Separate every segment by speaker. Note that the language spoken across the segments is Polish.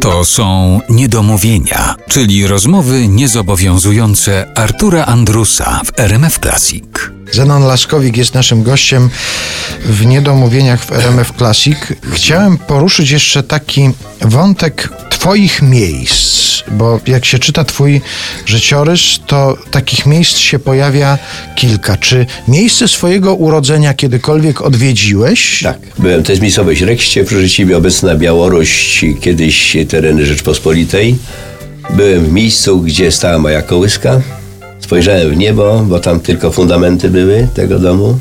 Speaker 1: To są niedomówienia, czyli rozmowy niezobowiązujące Artura Andrusa w RMF Classic.
Speaker 2: Zenon Laskowik jest naszym gościem w Niedomówieniach w RMF Classic. Chciałem poruszyć jeszcze taki wątek Twoich miejsc, bo jak się czyta Twój życiorys, to takich miejsc się pojawia kilka. Czy miejsce swojego urodzenia kiedykolwiek odwiedziłeś?
Speaker 3: Tak, byłem, jest miejscowość Rekście, w Rzeczywie obecna Białoruś, kiedyś tereny Rzeczpospolitej. Byłem w miejscu, gdzie stała moja kołyska. Spojrzałem w niebo, bo tam tylko fundamenty były tego domu.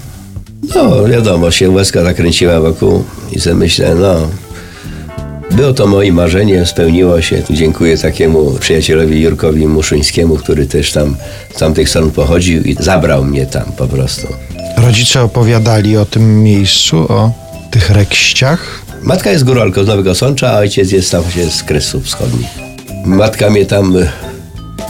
Speaker 3: No, wiadomo, się łezka zakręciła wokół i sobie myślę, no, było to moje marzenie, spełniło się. Dziękuję takiemu przyjacielowi Jurkowi Muszyńskiemu, który też tam z tamtych stron pochodził i zabrał mnie tam po prostu.
Speaker 2: Rodzice opowiadali o tym miejscu, o tych rekściach.
Speaker 3: Matka jest góralką z Nowego Sącza, a ojciec jest tam się z Kresów Wschodnich. Matka mnie tam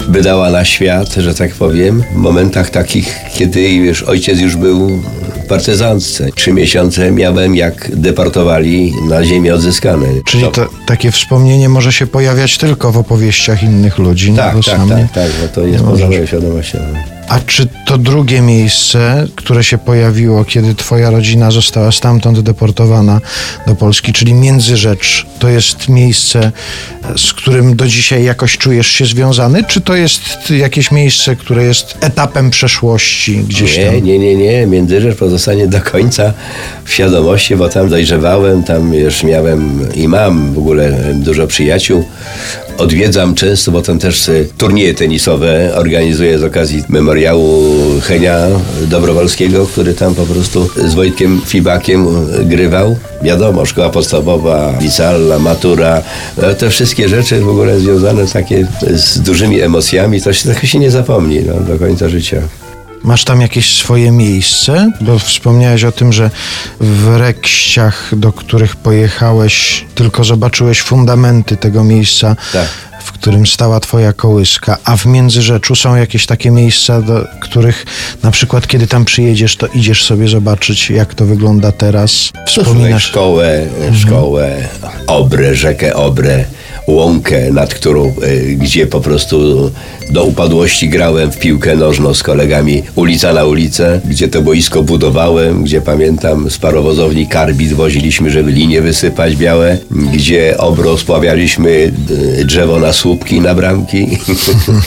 Speaker 3: wydała na świat, że tak powiem, w momentach takich, kiedy już ojciec już był w partyzantce. Trzy miesiące miałem, jak deportowali na ziemię odzyskane.
Speaker 2: Czyli to, takie wspomnienie może się pojawiać tylko w opowieściach innych ludzi. no
Speaker 3: Tak,
Speaker 2: bo
Speaker 3: tak, tak, tak, bo to jest
Speaker 2: nie
Speaker 3: poza świadomością.
Speaker 2: A czy to drugie miejsce, które się pojawiło, kiedy twoja rodzina została stamtąd deportowana do Polski, czyli Międzyrzecz, to jest miejsce, z którym do dzisiaj jakoś czujesz się związany? Czy to jest jakieś miejsce, które jest etapem przeszłości gdzieś
Speaker 3: Nie,
Speaker 2: tam?
Speaker 3: nie, nie, nie. Międzyrzecz pozostanie do końca w świadomości, bo tam dojrzewałem, tam już miałem i mam w ogóle dużo przyjaciół. Odwiedzam często, bo tam też e, turnieje tenisowe organizuję z okazji memoriału Henia Dobrowolskiego, który tam po prostu z Wojtkiem Fibakiem grywał. Wiadomo, szkoła podstawowa, licealna, matura, te wszystkie rzeczy w ogóle związane takie z dużymi emocjami, to się, tego się nie zapomni no, do końca życia.
Speaker 2: Masz tam jakieś swoje miejsce? Bo wspomniałeś o tym, że w rekściach, do których pojechałeś, tylko zobaczyłeś fundamenty tego miejsca,
Speaker 3: Tak.
Speaker 2: w którym stała twoja kołyska. A w Międzyrzeczu są jakieś takie miejsca, do których na przykład kiedy tam przyjedziesz, to idziesz sobie zobaczyć, jak to wygląda teraz.
Speaker 3: Wspominasz szkołę, szkołę, Obrę, rzekę Obrę, łąkę, nad którą, y, gdzie po prostu do upadłości grałem w piłkę nożną z kolegami, ulica na ulicę, gdzie to boisko budowałem, gdzie pamiętam z parowozowni karbid woziliśmy, żeby linie wysypać białe, gdzie obro spławialiśmy y, drzewo na słupki, na bramki.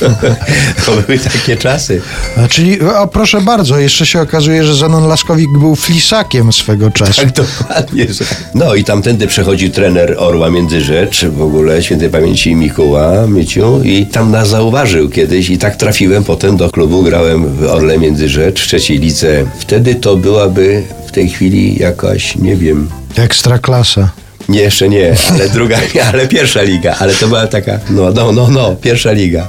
Speaker 3: to były takie czasy.
Speaker 2: A, czyli, o proszę bardzo, jeszcze się okazuje, że Zenon Laskowik był flisakiem swego czasu.
Speaker 3: Tak, dokładnie. No i tamtędy przechodzi trener Orła Międzyrzecz, w ogóle świętej pamięci Mikuła, Myciu i tam nas zauważył kiedyś i tak trafiłem potem do klubu, grałem w Orle Międzyrzecz, w trzeciej lice. Wtedy to byłaby w tej chwili jakaś, nie wiem,
Speaker 2: Ekstra klasa.
Speaker 3: nie, jeszcze nie, ale druga, ale pierwsza liga, ale to była taka, no, no, no, no, pierwsza liga.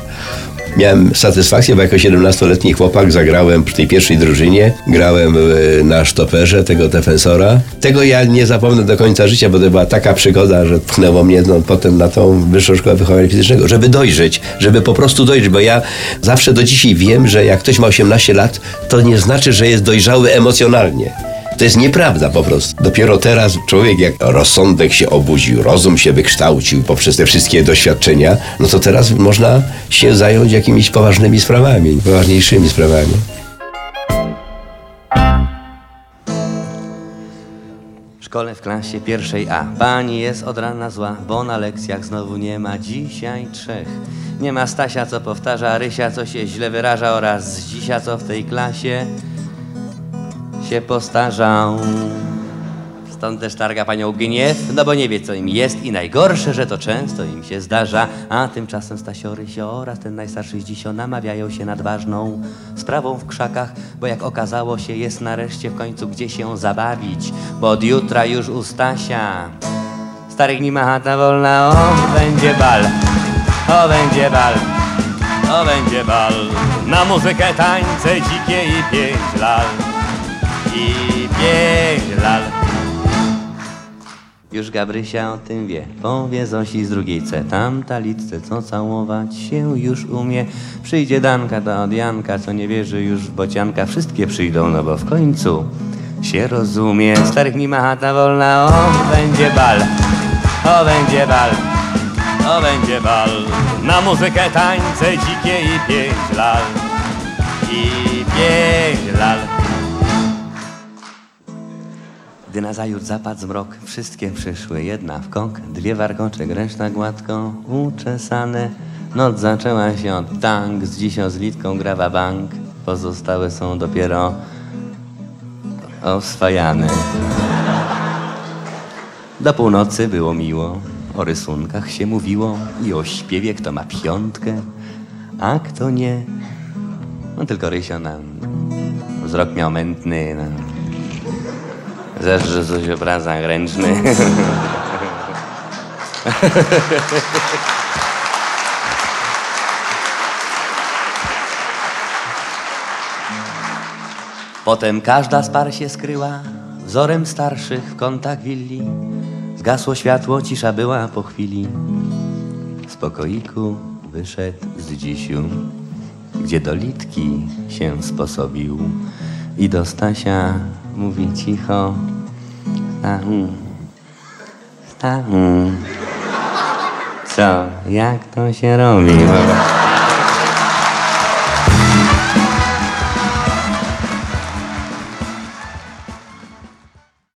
Speaker 3: Miałem satysfakcję, bo jako 17-letni chłopak zagrałem w tej pierwszej drużynie. Grałem e, na sztoperze tego defensora. Tego ja nie zapomnę do końca życia, bo to była taka przygoda, że pchnęło mnie no, potem na tą wyższą szkołę wychowania fizycznego, żeby dojrzeć, żeby po prostu dojrzeć, bo ja zawsze do dzisiaj wiem, że jak ktoś ma 18 lat, to nie znaczy, że jest dojrzały emocjonalnie. To jest nieprawda po prostu. Dopiero teraz człowiek, jak rozsądek się obudził, rozum się wykształcił poprzez te wszystkie doświadczenia, no to teraz można się zająć jakimiś poważnymi sprawami, poważniejszymi sprawami.
Speaker 4: W szkole w klasie pierwszej A Pani jest od rana zła, bo na lekcjach znowu nie ma dzisiaj trzech Nie ma Stasia, co powtarza, Rysia, co się źle wyraża Oraz z dzisia, co w tej klasie się postarzał Stąd też targa panią gniew, no bo nie wie co im jest i najgorsze, że to często im się zdarza. A tymczasem Stasio, Rysio oraz ten najstarszy z dzisio namawiają się nad ważną sprawą w krzakach, bo jak okazało się jest nareszcie w końcu gdzie się zabawić, bo od jutra już u Stasia starych nie ma chata wolna, o będzie bal, o będzie bal. To będzie bal na muzykę, tańce dzikie i pięć lal. I pięć lal. Już Gabrysia o tym wie, powie Zosi z drugiej C. Tamta litce, co całować się już umie. Przyjdzie Danka, ta od Janka, co nie wierzy już w bocianka. Wszystkie przyjdą, no bo w końcu się rozumie. Starych nie ma chata wolna, o będzie bal, o będzie bal. to będzie bal. Na muzykę, tańce dzikie i pięć lal. I pięć lal. Gdy nazajutrz zapadł zmrok, wszystkie przyszły, jedna w kąk, dwie warkocze, reszta gładko uczesane. Noc zaczęła się od tank, z dzisią zlitką grawa bank, pozostałe są dopiero oswajane. Do północy było miło, o rysunkach się mówiło i o śpiewie, kto ma piątkę, a kto nie. No tylko Rysio nam wzrok miał mętny, no. Zawsze coś obrazach ręczny. Potem każda z par się skryła, wzorem starszych w kątach willi. Zgasło światło, cisza była po chwili. Z pokoiku wyszedł z dzisiu, gdzie do litki się sposobił. I do Stasia mówi cicho, Stachu, Stachu, co, jak to się robi?